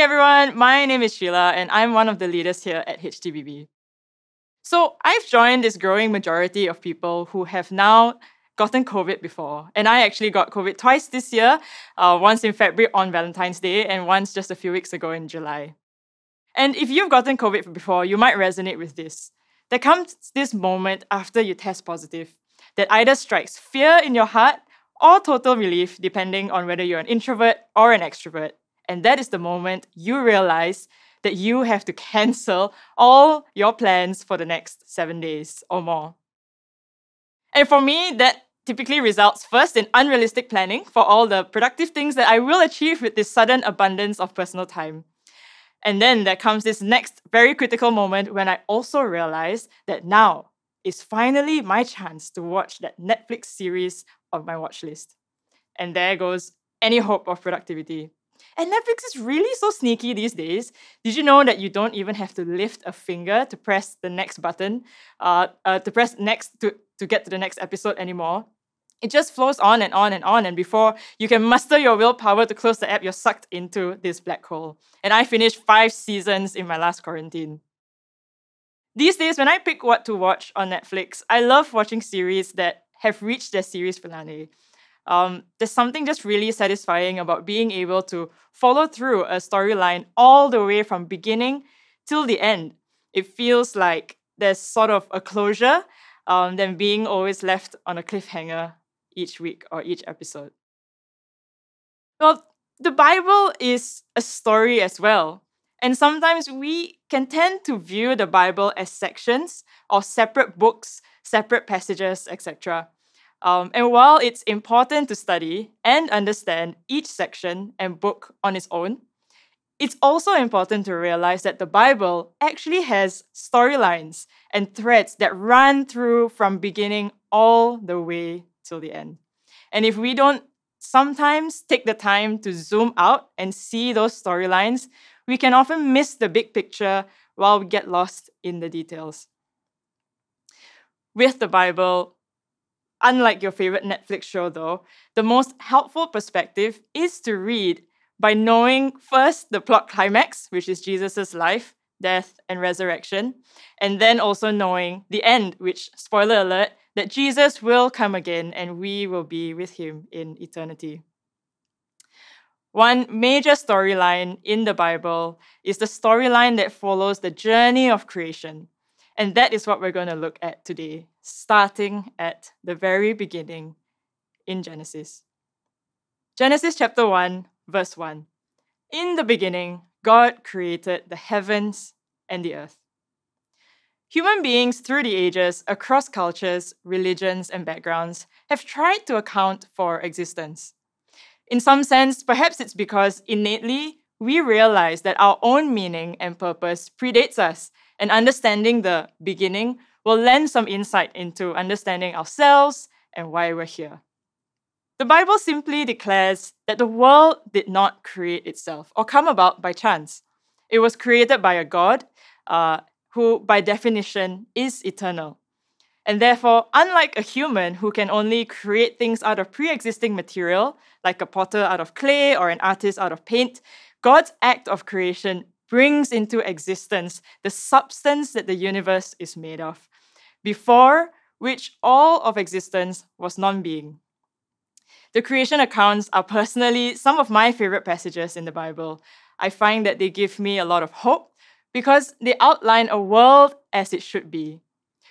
everyone. My name is Sheila, and I'm one of the leaders here at HTBB. So, I've joined this growing majority of people who have now gotten COVID before. And I actually got COVID twice this year uh, once in February on Valentine's Day, and once just a few weeks ago in July. And if you've gotten COVID before, you might resonate with this. There comes this moment after you test positive that either strikes fear in your heart or total relief, depending on whether you're an introvert or an extrovert. And that is the moment you realize that you have to cancel all your plans for the next seven days or more. And for me, that typically results first in unrealistic planning for all the productive things that I will achieve with this sudden abundance of personal time. And then there comes this next very critical moment when I also realize that now is finally my chance to watch that Netflix series on my watch list. And there goes any hope of productivity. And Netflix is really so sneaky these days. Did you know that you don't even have to lift a finger to press the next button, uh, uh, to press next to, to get to the next episode anymore? It just flows on and on and on. And before you can muster your willpower to close the app, you're sucked into this black hole. And I finished five seasons in my last quarantine. These days, when I pick what to watch on Netflix, I love watching series that have reached their series finale. Um, there's something just really satisfying about being able to follow through a storyline all the way from beginning till the end. It feels like there's sort of a closure um, than being always left on a cliffhanger each week or each episode. Well, the Bible is a story as well. And sometimes we can tend to view the Bible as sections or separate books, separate passages, etc. Um, and while it's important to study and understand each section and book on its own, it's also important to realize that the Bible actually has storylines and threads that run through from beginning all the way till the end. And if we don't sometimes take the time to zoom out and see those storylines, we can often miss the big picture while we get lost in the details. With the Bible, unlike your favorite Netflix show, though, the most helpful perspective is to read by knowing first the plot climax, which is Jesus' life, death, and resurrection, and then also knowing the end, which, spoiler alert, that Jesus will come again and we will be with him in eternity. One major storyline in the Bible is the storyline that follows the journey of creation. And that is what we're going to look at today, starting at the very beginning in Genesis. Genesis chapter 1, verse 1. In the beginning, God created the heavens and the earth. Human beings through the ages, across cultures, religions, and backgrounds, have tried to account for existence. In some sense, perhaps it's because innately we realize that our own meaning and purpose predates us and understanding the beginning will lend some insight into understanding ourselves and why we're here. The Bible simply declares that the world did not create itself or come about by chance. It was created by a God uh, who, by definition, is eternal. And therefore, unlike a human who can only create things out of pre existing material, like a potter out of clay or an artist out of paint, God's act of creation brings into existence the substance that the universe is made of, before which all of existence was non being. The creation accounts are personally some of my favorite passages in the Bible. I find that they give me a lot of hope because they outline a world as it should be,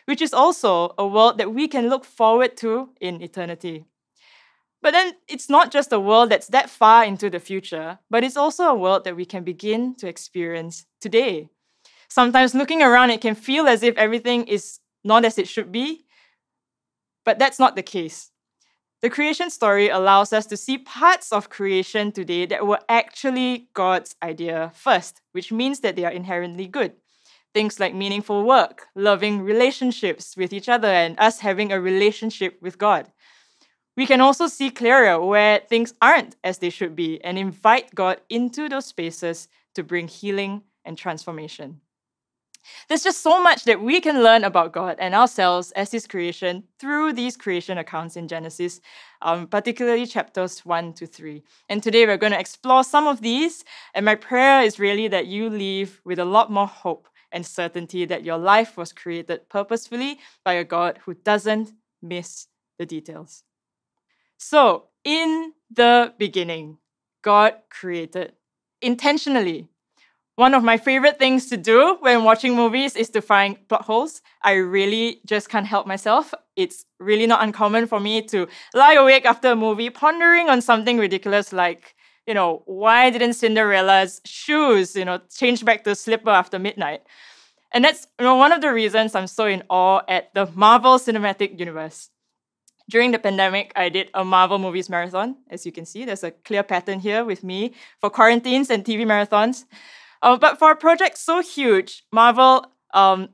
which is also a world that we can look forward to in eternity. But then it's not just a world that's that far into the future, but it's also a world that we can begin to experience today. Sometimes looking around, it can feel as if everything is not as it should be, but that's not the case. The creation story allows us to see parts of creation today that were actually God's idea first, which means that they are inherently good. Things like meaningful work, loving relationships with each other, and us having a relationship with God we can also see clearer where things aren't as they should be and invite God into those spaces to bring healing and transformation. There's just so much that we can learn about God and ourselves as His creation through these creation accounts in Genesis, um, particularly chapters 1 to 3. And today we're going to explore some of these. And my prayer is really that you leave with a lot more hope and certainty that your life was created purposefully by a God who doesn't miss the details. So, in the beginning, God created intentionally one of my favorite things to do when watching movies is to find plot holes. I really just can't help myself. It's really not uncommon for me to lie awake after a movie pondering on something ridiculous like, you know, why didn't Cinderella's shoes, you know, change back to slipper after midnight? And that's you know, one of the reasons I'm so in awe at the Marvel Cinematic Universe. During the pandemic, I did a Marvel movies marathon. As you can see, there's a clear pattern here with me for quarantines and TV marathons. Uh, but for a project so huge, Marvel um,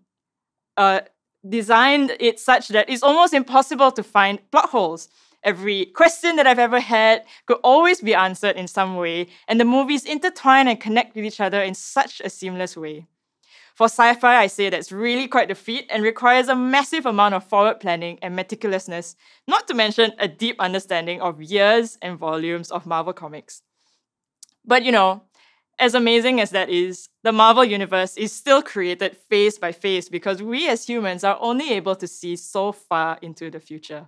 uh, designed it such that it's almost impossible to find plot holes. Every question that I've ever had could always be answered in some way, and the movies intertwine and connect with each other in such a seamless way. For sci fi, I say that's really quite the feat and requires a massive amount of forward planning and meticulousness, not to mention a deep understanding of years and volumes of Marvel comics. But you know, as amazing as that is, the Marvel Universe is still created phase by phase because we as humans are only able to see so far into the future.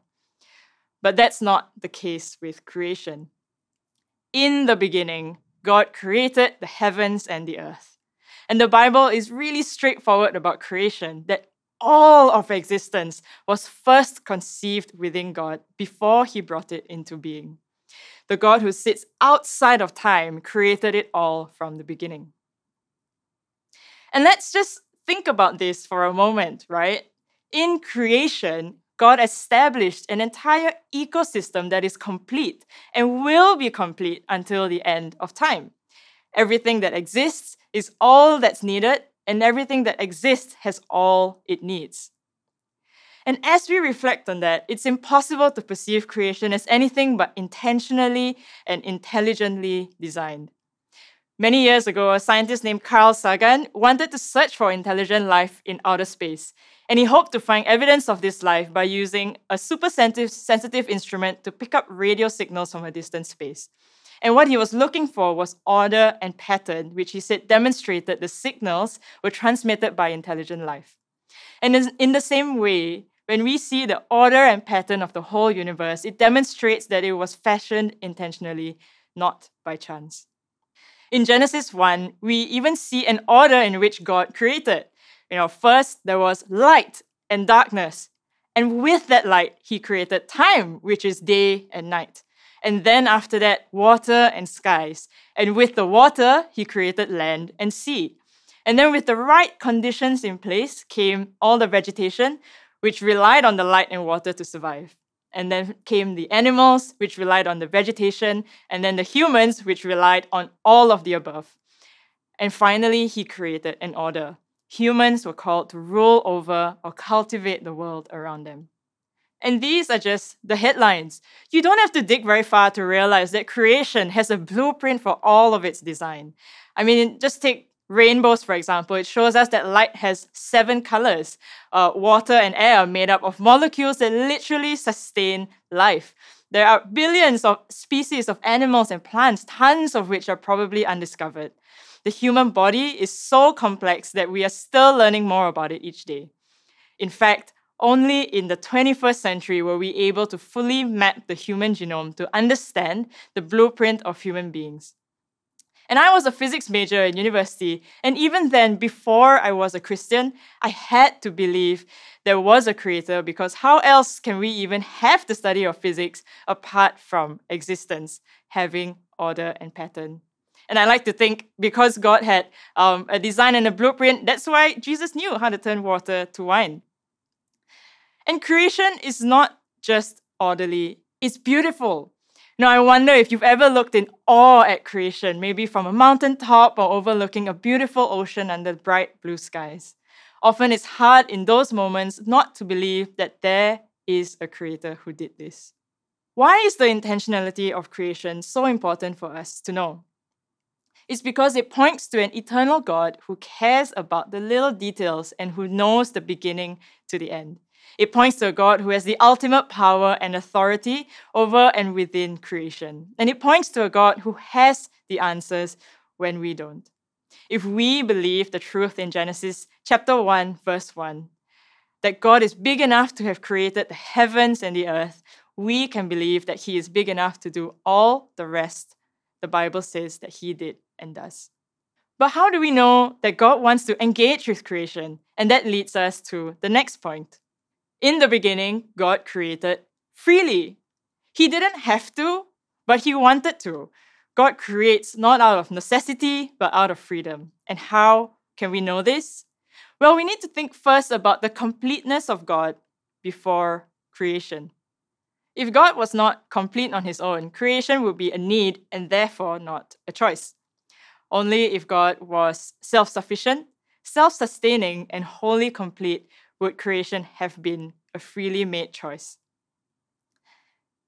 But that's not the case with creation. In the beginning, God created the heavens and the earth. And the Bible is really straightforward about creation that all of existence was first conceived within God before he brought it into being the God who sits outside of time, created it all from the beginning. And let's just think about this for a moment, right? In creation, God established an entire ecosystem that is complete and will be complete until the end of time. Everything that exists is all that's needed, and everything that exists has all it needs. And as we reflect on that, it's impossible to perceive creation as anything but intentionally and intelligently designed. Many years ago, a scientist named Carl Sagan wanted to search for intelligent life in outer space, and he hoped to find evidence of this life by using a super sensitive instrument to pick up radio signals from a distant space. And what he was looking for was order and pattern, which he said demonstrated the signals were transmitted by intelligent life. And in the same way, when we see the order and pattern of the whole universe, it demonstrates that it was fashioned intentionally, not by chance. In Genesis 1, we even see an order in which God created. You know, first there was light and darkness. And with that light, he created time, which is day and night. And then after that, water and skies. And with the water, he created land and sea. And then with the right conditions in place came all the vegetation, which relied on the light and water to survive. And then came the animals, which relied on the vegetation, and then the humans, which relied on all of the above. And finally, he created an order. Humans were called to rule over or cultivate the world around them. And these are just the headlines. You don't have to dig very far to realize that creation has a blueprint for all of its design. I mean, just take rainbows, for example, it shows us that light has seven colors. Uh, water and air are made up of molecules that literally sustain life. There are billions of species of animals and plants, tons of which are probably undiscovered. The human body is so complex that we are still learning more about it each day. In fact, only in the 21st century were we able to fully map the human genome to understand the blueprint of human beings. And I was a physics major in university. And even then, before I was a Christian, I had to believe there was a creator because how else can we even have the study of physics apart from existence, having order and pattern? And I like to think because God had um, a design and a blueprint, that's why Jesus knew how to turn water to wine. And creation is not just orderly, it's beautiful. Now, I wonder if you've ever looked in awe at creation, maybe from a mountaintop or overlooking a beautiful ocean under bright blue skies. Often it's hard in those moments not to believe that there is a creator who did this. Why is the intentionality of creation so important for us to know? It's because it points to an eternal God who cares about the little details and who knows the beginning to the end. It points to a God who has the ultimate power and authority over and within creation. And it points to a God who has the answers when we don't. If we believe the truth in Genesis chapter 1, verse 1, that God is big enough to have created the heavens and the earth, we can believe that He is big enough to do all the rest the Bible says that He did and does. But how do we know that God wants to engage with creation? And that leads us to the next point. In the beginning, God created freely. He didn't have to, but He wanted to. God creates not out of necessity, but out of freedom. And how can we know this? Well, we need to think first about the completeness of God before creation. If God was not complete on his own, creation would be a need and therefore not a choice. Only if God was self sufficient, self sustaining, and wholly complete would creation have been a freely made choice.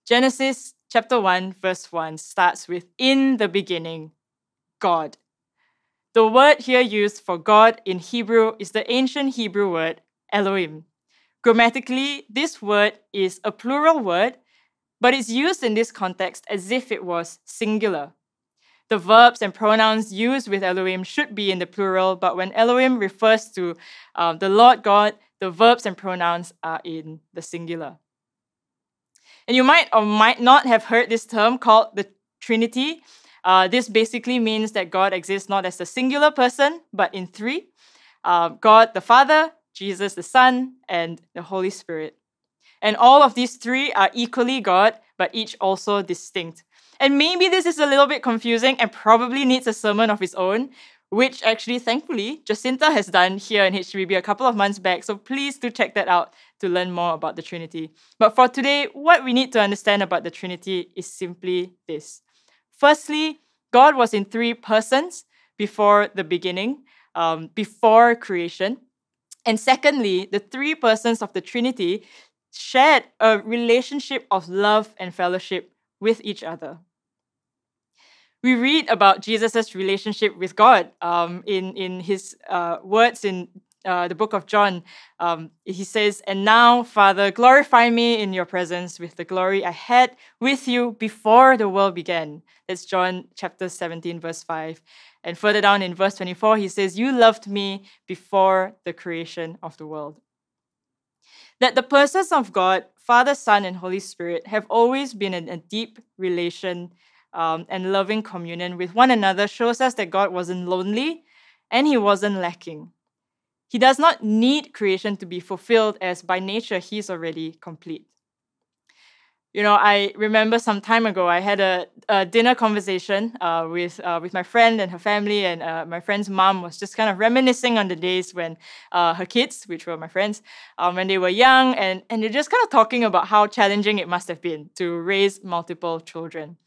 Genesis chapter 1, verse 1 starts with In the beginning, God. The word here used for God in Hebrew is the ancient Hebrew word Elohim. Grammatically, this word is a plural word, but it's used in this context as if it was singular. The verbs and pronouns used with Elohim should be in the plural, but when Elohim refers to um, the Lord God, the verbs and pronouns are in the singular. And you might or might not have heard this term called the Trinity. Uh, this basically means that God exists not as a singular person, but in three uh, God the Father, Jesus the Son, and the Holy Spirit. And all of these three are equally God, but each also distinct. And maybe this is a little bit confusing and probably needs a sermon of its own, which actually, thankfully, Jacinta has done here in HWB a couple of months back. So please do check that out to learn more about the Trinity. But for today, what we need to understand about the Trinity is simply this. Firstly, God was in three persons before the beginning, um, before creation. And secondly, the three persons of the Trinity shared a relationship of love and fellowship with each other we read about Jesus' relationship with God um, in, in his uh, words in uh, the book of John. Um, he says, And now, Father, glorify me in your presence with the glory I had with you before the world began. That's John chapter 17, verse 5. And further down in verse 24, he says, You loved me before the creation of the world. That the persons of God, Father, Son, and Holy Spirit, have always been in a deep relation um, and loving communion with one another shows us that God wasn't lonely and he wasn't lacking. He does not need creation to be fulfilled, as by nature he's already complete. You know, I remember some time ago I had a, a dinner conversation uh, with uh, with my friend and her family, and uh, my friend's mom was just kind of reminiscing on the days when uh, her kids, which were my friends, um, when they were young, and and they're just kind of talking about how challenging it must have been to raise multiple children.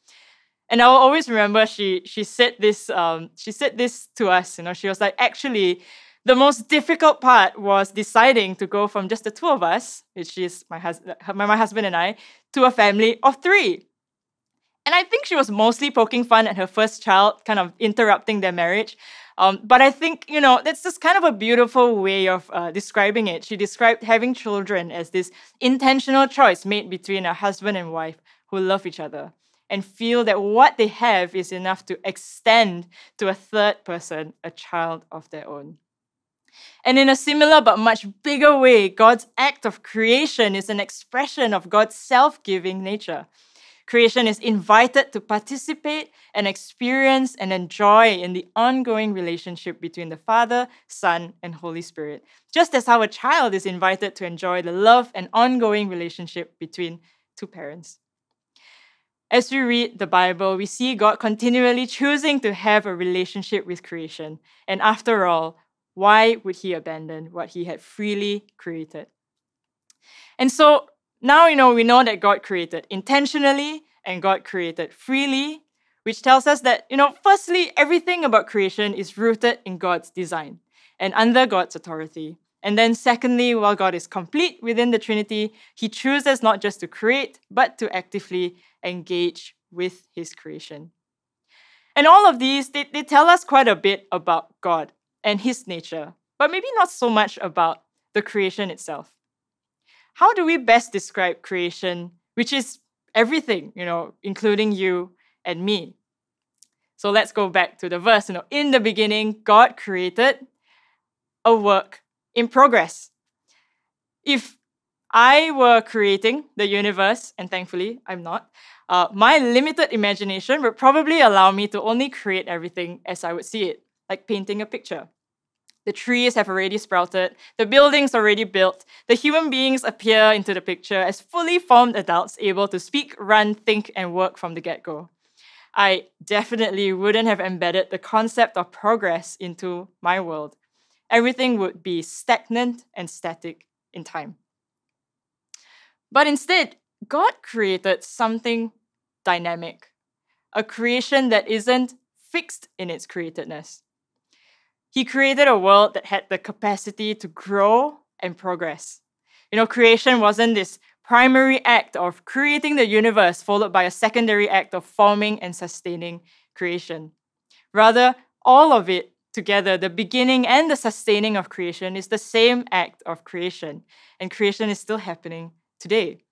And I'll always remember she she said this um, she said this to us. You know, she was like, actually, the most difficult part was deciding to go from just the two of us, which is my husband, my, my husband and I, to a family of three. And I think she was mostly poking fun at her first child, kind of interrupting their marriage. Um, but I think, you know, that's just kind of a beautiful way of uh, describing it. She described having children as this intentional choice made between a husband and wife who love each other and feel that what they have is enough to extend to a third person, a child of their own. And in a similar but much bigger way, God's act of creation is an expression of God's self giving nature. Creation is invited to participate and experience and enjoy in the ongoing relationship between the Father, Son, and Holy Spirit, just as how a child is invited to enjoy the love and ongoing relationship between two parents. As we read the Bible, we see God continually choosing to have a relationship with creation. And after all, why would he abandon what he had freely created? And so now you know we know that God created intentionally and God created freely, which tells us that, you know, firstly, everything about creation is rooted in God's design and under God's authority. And then, secondly, while God is complete within the Trinity, He chooses not just to create, but to actively engage with His creation. And all of these, they, they tell us quite a bit about God and His nature, but maybe not so much about the creation itself. How do we best describe creation, which is everything, you know, including you and me? So let's go back to the verse. You know, in the beginning, God created a work in progress. If I were creating the universe, and thankfully I'm not, uh, my limited imagination would probably allow me to only create everything as I would see it, like painting a picture. The trees have already sprouted, the buildings already built, the human beings appear into the picture as fully formed adults able to speak, run, think, and work from the get go. I definitely wouldn't have embedded the concept of progress into my world. Everything would be stagnant and static in time. But instead, God created something dynamic, a creation that isn't fixed in its createdness. He created a world that had the capacity to grow and progress. You know, creation wasn't this primary act of creating the universe followed by a secondary act of forming and sustaining creation. Rather, all of it together, the beginning and the sustaining of creation, is the same act of creation, and creation is still happening today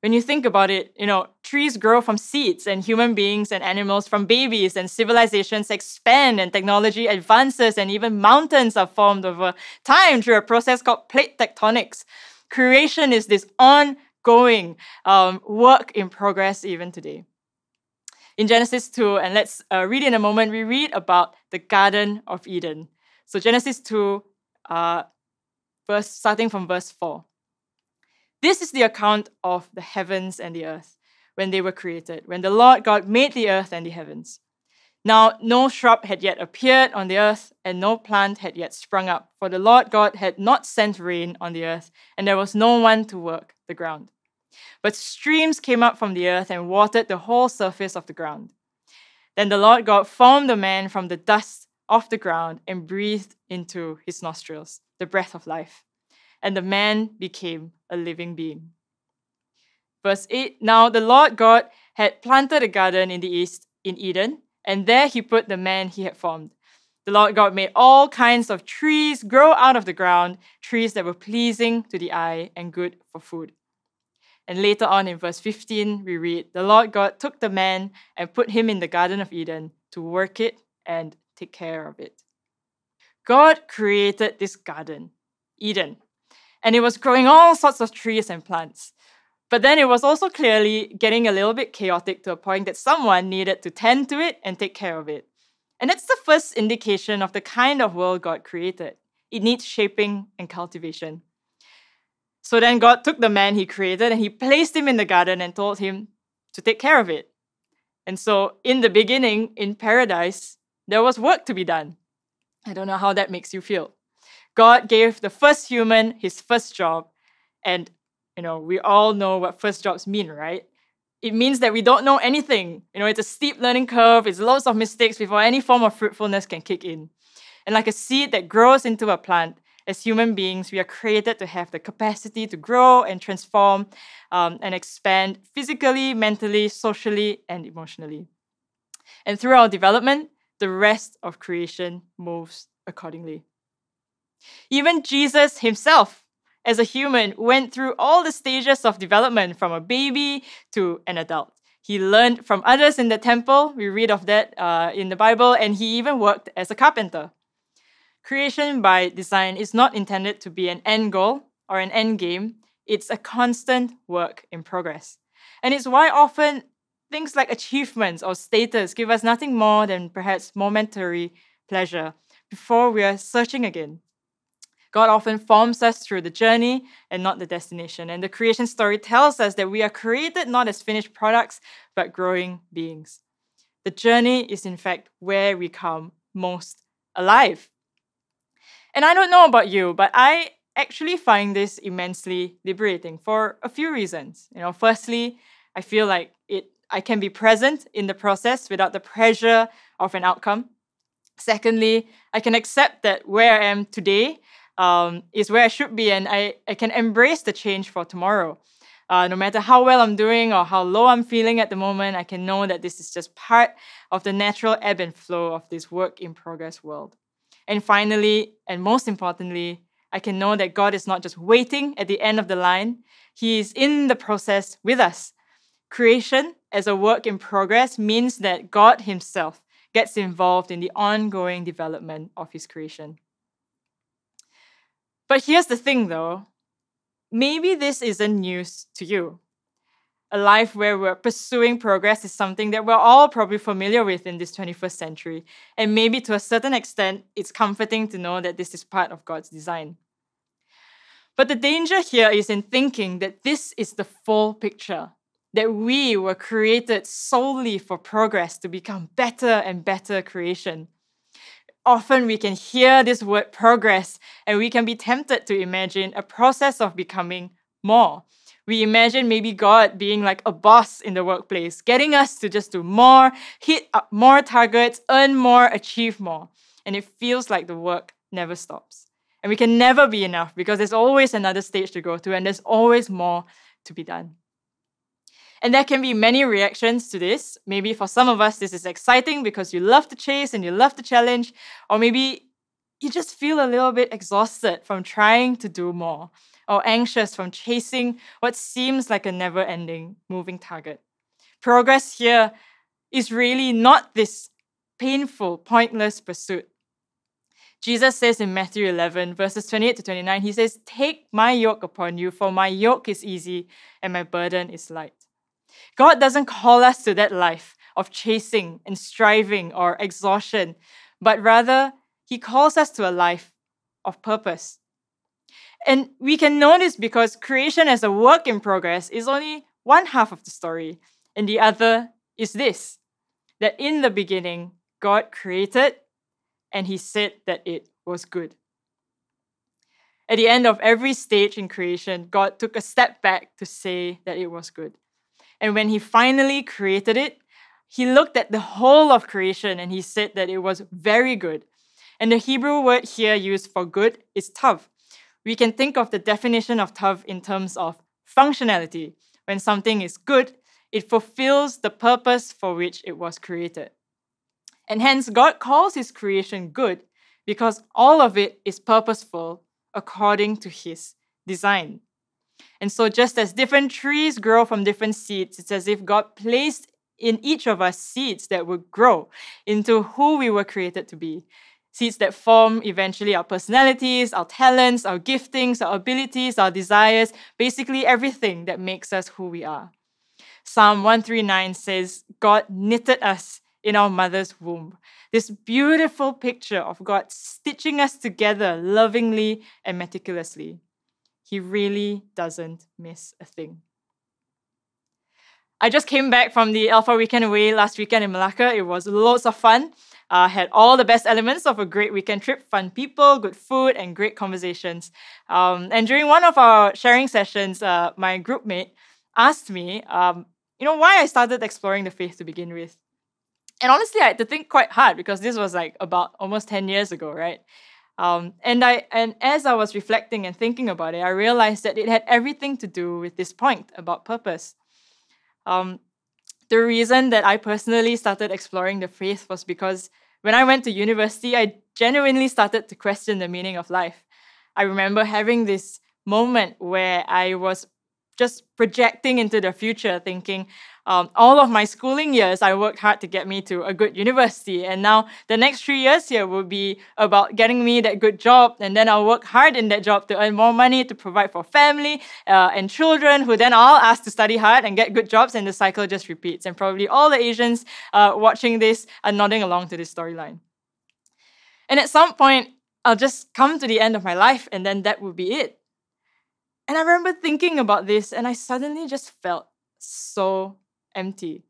when you think about it, you know, trees grow from seeds and human beings and animals from babies and civilizations expand and technology advances and even mountains are formed over time through a process called plate tectonics. Creation is this ongoing um, work in progress even today. In Genesis 2, and let's uh, read in a moment, we read about the Garden of Eden. So Genesis 2, uh, verse, starting from verse 4. This is the account of the heavens and the earth when they were created, when the Lord God made the earth and the heavens. Now, no shrub had yet appeared on the earth, and no plant had yet sprung up, for the Lord God had not sent rain on the earth, and there was no one to work the ground. But streams came up from the earth and watered the whole surface of the ground. Then the Lord God formed the man from the dust of the ground and breathed into his nostrils the breath of life and the man became a living being. Verse 8 Now the Lord God had planted a garden in the east in Eden, and there he put the man he had formed. The Lord God made all kinds of trees grow out of the ground, trees that were pleasing to the eye and good for food. And later on in verse 15, we read The Lord God took the man and put him in the Garden of Eden to work it and take care of it. God created this garden, Eden, and it was growing all sorts of trees and plants. But then it was also clearly getting a little bit chaotic to a point that someone needed to tend to it and take care of it. And that's the first indication of the kind of world God created. It needs shaping and cultivation. So then God took the man he created and he placed him in the garden and told him to take care of it. And so, in the beginning, in paradise, there was work to be done. I don't know how that makes you feel. God gave the first human his first job. And, you know, we all know what first jobs mean, right? It means that we don't know anything. You know, it's a steep learning curve, it's lots of mistakes before any form of fruitfulness can kick in. And like a seed that grows into a plant, as human beings, we are created to have the capacity to grow and transform um, and expand physically, mentally, socially, and emotionally. And through our development, the rest of creation moves accordingly. Even Jesus himself, as a human, went through all the stages of development from a baby to an adult. He learned from others in the temple, we read of that uh, in the Bible, and he even worked as a carpenter. Creation by design is not intended to be an end goal or an end game, it's a constant work in progress. And it's why often things like achievements or status give us nothing more than perhaps momentary pleasure before we are searching again God often forms us through the journey and not the destination. And the creation story tells us that we are created not as finished products, but growing beings. The journey is, in fact, where we come most alive. And I don't know about you, but I actually find this immensely liberating for a few reasons. You know, firstly, I feel like it I can be present in the process without the pressure of an outcome. Secondly, I can accept that where I am today um, is where I should be, and I, I can embrace the change for tomorrow. Uh, no matter how well I'm doing or how low I'm feeling at the moment, I can know that this is just part of the natural ebb and flow of this work in progress world. And finally, and most importantly, I can know that God is not just waiting at the end of the line, He is in the process with us. Creation as a work in progress means that God Himself gets involved in the ongoing development of His creation. But here's the thing though maybe this isn't news to you. A life where we're pursuing progress is something that we're all probably familiar with in this 21st century. And maybe to a certain extent, it's comforting to know that this is part of God's design. But the danger here is in thinking that this is the full picture, that we were created solely for progress to become better and better creation often we can hear this word progress and we can be tempted to imagine a process of becoming more. We imagine maybe God being like a boss in the workplace, getting us to just do more, hit up more targets, earn more, achieve more. And it feels like the work never stops. And we can never be enough because there's always another stage to go to and there's always more to be done. And there can be many reactions to this. Maybe for some of us, this is exciting because you love the chase and you love the challenge. Or maybe you just feel a little bit exhausted from trying to do more or anxious from chasing what seems like a never ending moving target. Progress here is really not this painful, pointless pursuit. Jesus says in Matthew 11, verses 28 to 29, He says, Take my yoke upon you, for my yoke is easy and my burden is light. God doesn't call us to that life of chasing and striving or exhaustion, but rather, He calls us to a life of purpose. And we can know this because creation as a work in progress is only one half of the story, and the other is this that in the beginning, God created and He said that it was good. At the end of every stage in creation, God took a step back to say that it was good. And when he finally created it, he looked at the whole of creation and he said that it was very good. And the Hebrew word here used for good is tav. We can think of the definition of tav in terms of functionality. When something is good, it fulfills the purpose for which it was created. And hence, God calls his creation good because all of it is purposeful according to his design. And so, just as different trees grow from different seeds, it's as if God placed in each of us seeds that would grow into who we were created to be. Seeds that form eventually our personalities, our talents, our giftings, our abilities, our desires, basically everything that makes us who we are. Psalm 139 says, God knitted us in our mother's womb. This beautiful picture of God stitching us together lovingly and meticulously. He really doesn't miss a thing. I just came back from the Alpha Weekend Away last weekend in Malacca. It was loads of fun. Uh, had all the best elements of a great weekend trip fun people, good food, and great conversations. Um, and during one of our sharing sessions, uh, my group mate asked me, um, you know, why I started exploring the faith to begin with. And honestly, I had to think quite hard because this was like about almost 10 years ago, right? Um, and I and as I was reflecting and thinking about it, I realized that it had everything to do with this point about purpose. Um, the reason that I personally started exploring the faith was because when I went to university, I genuinely started to question the meaning of life. I remember having this moment where I was just projecting into the future, thinking, um, all of my schooling years, I worked hard to get me to a good university. And now the next three years here will be about getting me that good job. And then I'll work hard in that job to earn more money to provide for family uh, and children, who then all asked to study hard and get good jobs. And the cycle just repeats. And probably all the Asians uh, watching this are nodding along to this storyline. And at some point, I'll just come to the end of my life, and then that will be it. And I remember thinking about this, and I suddenly just felt so empty.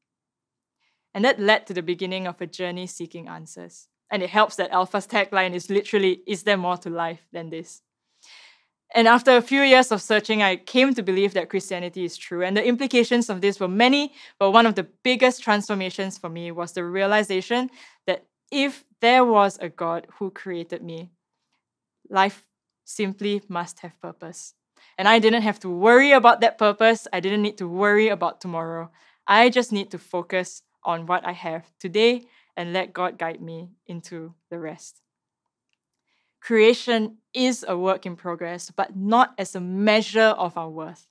And that led to the beginning of a journey seeking answers. And it helps that Alpha's tagline is literally, Is there more to life than this? And after a few years of searching, I came to believe that Christianity is true. And the implications of this were many, but one of the biggest transformations for me was the realization that if there was a God who created me, life simply must have purpose. And I didn't have to worry about that purpose. I didn't need to worry about tomorrow. I just need to focus on what I have today and let God guide me into the rest. Creation is a work in progress, but not as a measure of our worth,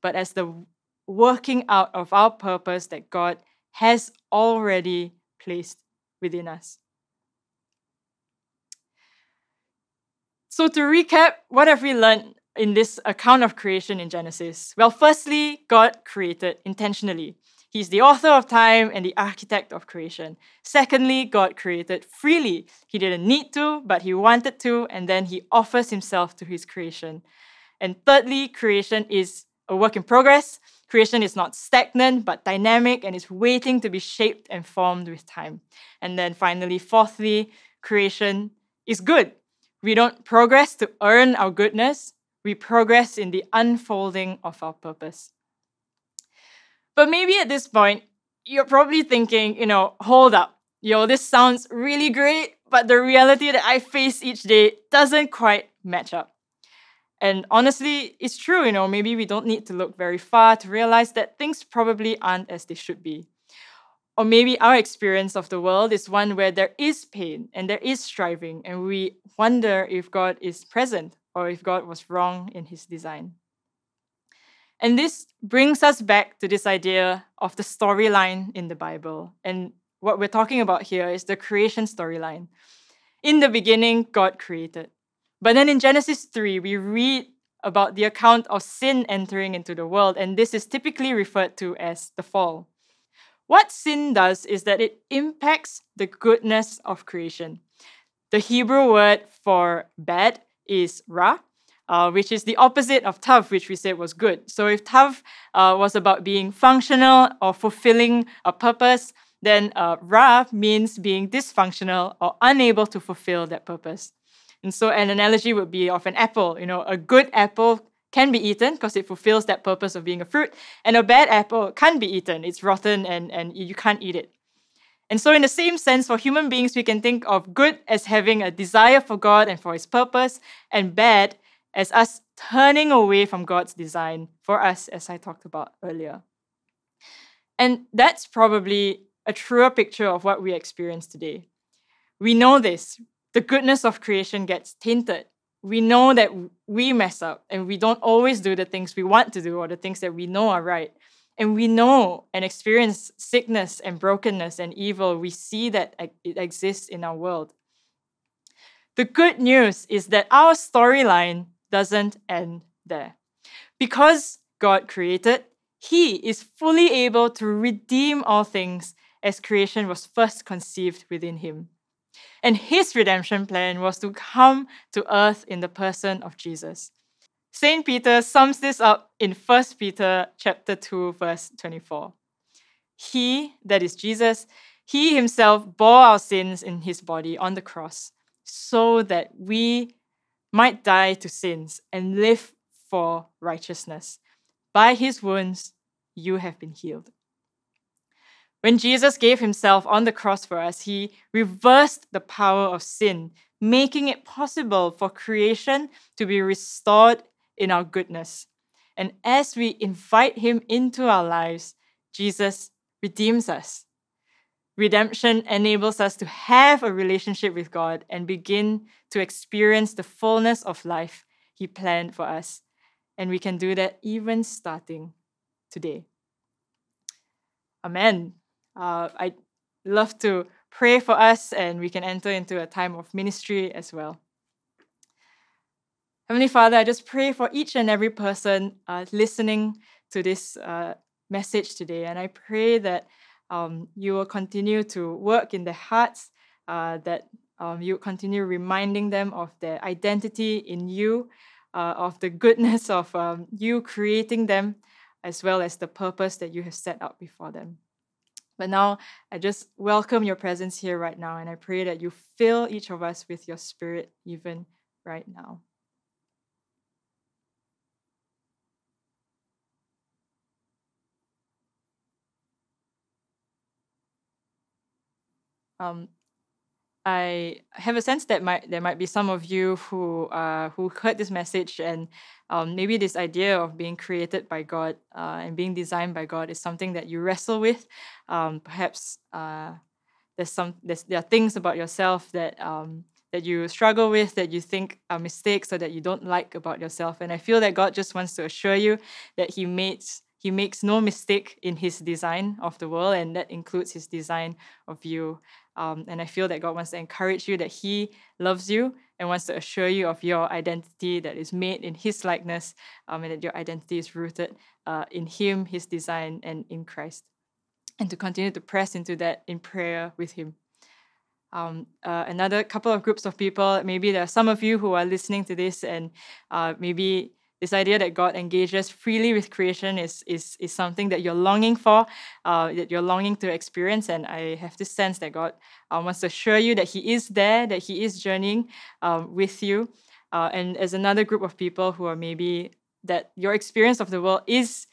but as the working out of our purpose that God has already placed within us. So, to recap, what have we learned in this account of creation in Genesis? Well, firstly, God created intentionally. He's the author of time and the architect of creation. Secondly, God created freely. He didn't need to, but he wanted to, and then he offers himself to his creation. And thirdly, creation is a work in progress. Creation is not stagnant, but dynamic and is waiting to be shaped and formed with time. And then finally, fourthly, creation is good. We don't progress to earn our goodness, we progress in the unfolding of our purpose. But maybe at this point, you're probably thinking, you know, hold up, yo, this sounds really great, but the reality that I face each day doesn't quite match up. And honestly, it's true, you know, maybe we don't need to look very far to realize that things probably aren't as they should be. Or maybe our experience of the world is one where there is pain and there is striving, and we wonder if God is present or if God was wrong in his design. And this brings us back to this idea of the storyline in the Bible. And what we're talking about here is the creation storyline. In the beginning, God created. But then in Genesis 3, we read about the account of sin entering into the world, and this is typically referred to as the fall. What sin does is that it impacts the goodness of creation. The Hebrew word for bad is ra, uh, which is the opposite of tav, which we said was good. So if tav uh, was about being functional or fulfilling a purpose, then uh, ra means being dysfunctional or unable to fulfill that purpose. And so an analogy would be of an apple. You know, a good apple can be eaten because it fulfills that purpose of being a fruit, and a bad apple can't be eaten. It's rotten and, and you can't eat it. And so, in the same sense, for human beings, we can think of good as having a desire for God and for His purpose, and bad as us turning away from God's design for us, as I talked about earlier. And that's probably a truer picture of what we experience today. We know this. The goodness of creation gets tainted. We know that we mess up and we don't always do the things we want to do or the things that we know are right. And we know and experience sickness and brokenness and evil. We see that it exists in our world. The good news is that our storyline doesn't end there. Because God created, He is fully able to redeem all things as creation was first conceived within Him. And His redemption plan was to come to earth in the person of Jesus. St. Peter sums this up in 1 Peter chapter 2 verse 24. He, that is Jesus, he himself bore our sins in his body on the cross so that we might die to sins and live for righteousness. By his wounds, you have been healed. When Jesus gave himself on the cross for us, he reversed the power of sin, making it possible for creation to be restored in our goodness. And as we invite him into our lives, Jesus redeems us. Redemption enables us to have a relationship with God and begin to experience the fullness of life He planned for us. And we can do that even starting today. Amen. Uh, I'd love to pray for us and we can enter into a time of ministry as well. Heavenly Father, I just pray for each and every person uh, listening to this uh, message today. And I pray that um, you will continue to work in their hearts, uh, that um, you continue reminding them of their identity in you, uh, of the goodness of um, you creating them, as well as the purpose that you have set out before them. But now I just welcome your presence here right now, and I pray that you fill each of us with your spirit even right now. Um, I have a sense that might there might be some of you who uh, who heard this message and um, maybe this idea of being created by God uh, and being designed by God is something that you wrestle with. Um, perhaps uh, there's some there's, there are things about yourself that um, that you struggle with, that you think are mistakes or that you don't like about yourself. And I feel that God just wants to assure you that He makes He makes no mistake in His design of the world, and that includes His design of you. Um, and I feel that God wants to encourage you that He loves you and wants to assure you of your identity that is made in His likeness, um, and that your identity is rooted uh, in Him, His design, and in Christ. And to continue to press into that in prayer with Him um, uh, another couple of groups of people. Maybe there are some of you who are listening to this, and uh, maybe this idea that God engages freely with creation is is is something that you're longing for, uh, that you're longing to experience. And I have this sense that God uh, wants to assure you that He is there, that He is journeying um, with you. Uh, and as another group of people who are maybe that your experience of the world is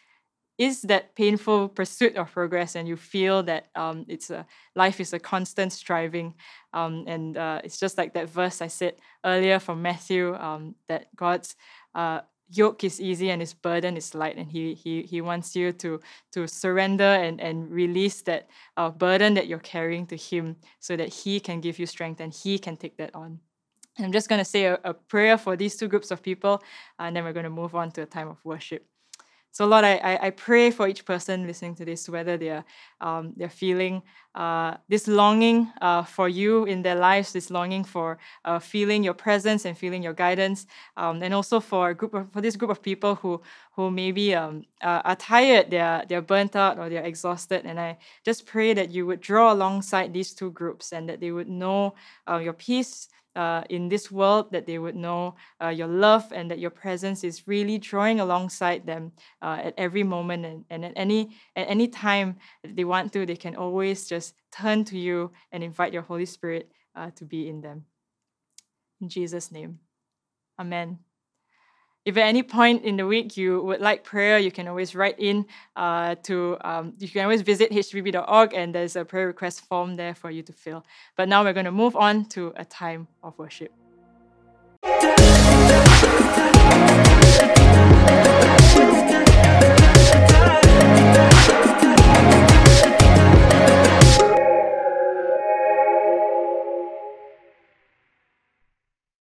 is that painful pursuit of progress and you feel that um, it's a life is a constant striving um, and uh, it's just like that verse i said earlier from matthew um, that god's uh, yoke is easy and his burden is light and he he, he wants you to to surrender and, and release that uh, burden that you're carrying to him so that he can give you strength and he can take that on. And i'm just going to say a, a prayer for these two groups of people and then we're going to move on to a time of worship so Lord, I, I pray for each person listening to this, whether they're um, they're feeling uh, this longing uh, for you in their lives, this longing for uh, feeling your presence and feeling your guidance, um, and also for a group of, for this group of people who who maybe um, are tired, they're they're burnt out or they're exhausted, and I just pray that you would draw alongside these two groups and that they would know uh, your peace uh, in this world, that they would know uh, your love and that your presence is really drawing alongside them uh, at every moment and, and at any at any time they want to, they can always just turn to you and invite your Holy Spirit uh, to be in them. In Jesus' name, Amen if at any point in the week you would like prayer, you can always write in uh, to, um, you can always visit hbb.org and there's a prayer request form there for you to fill. But now we're going to move on to a time of worship.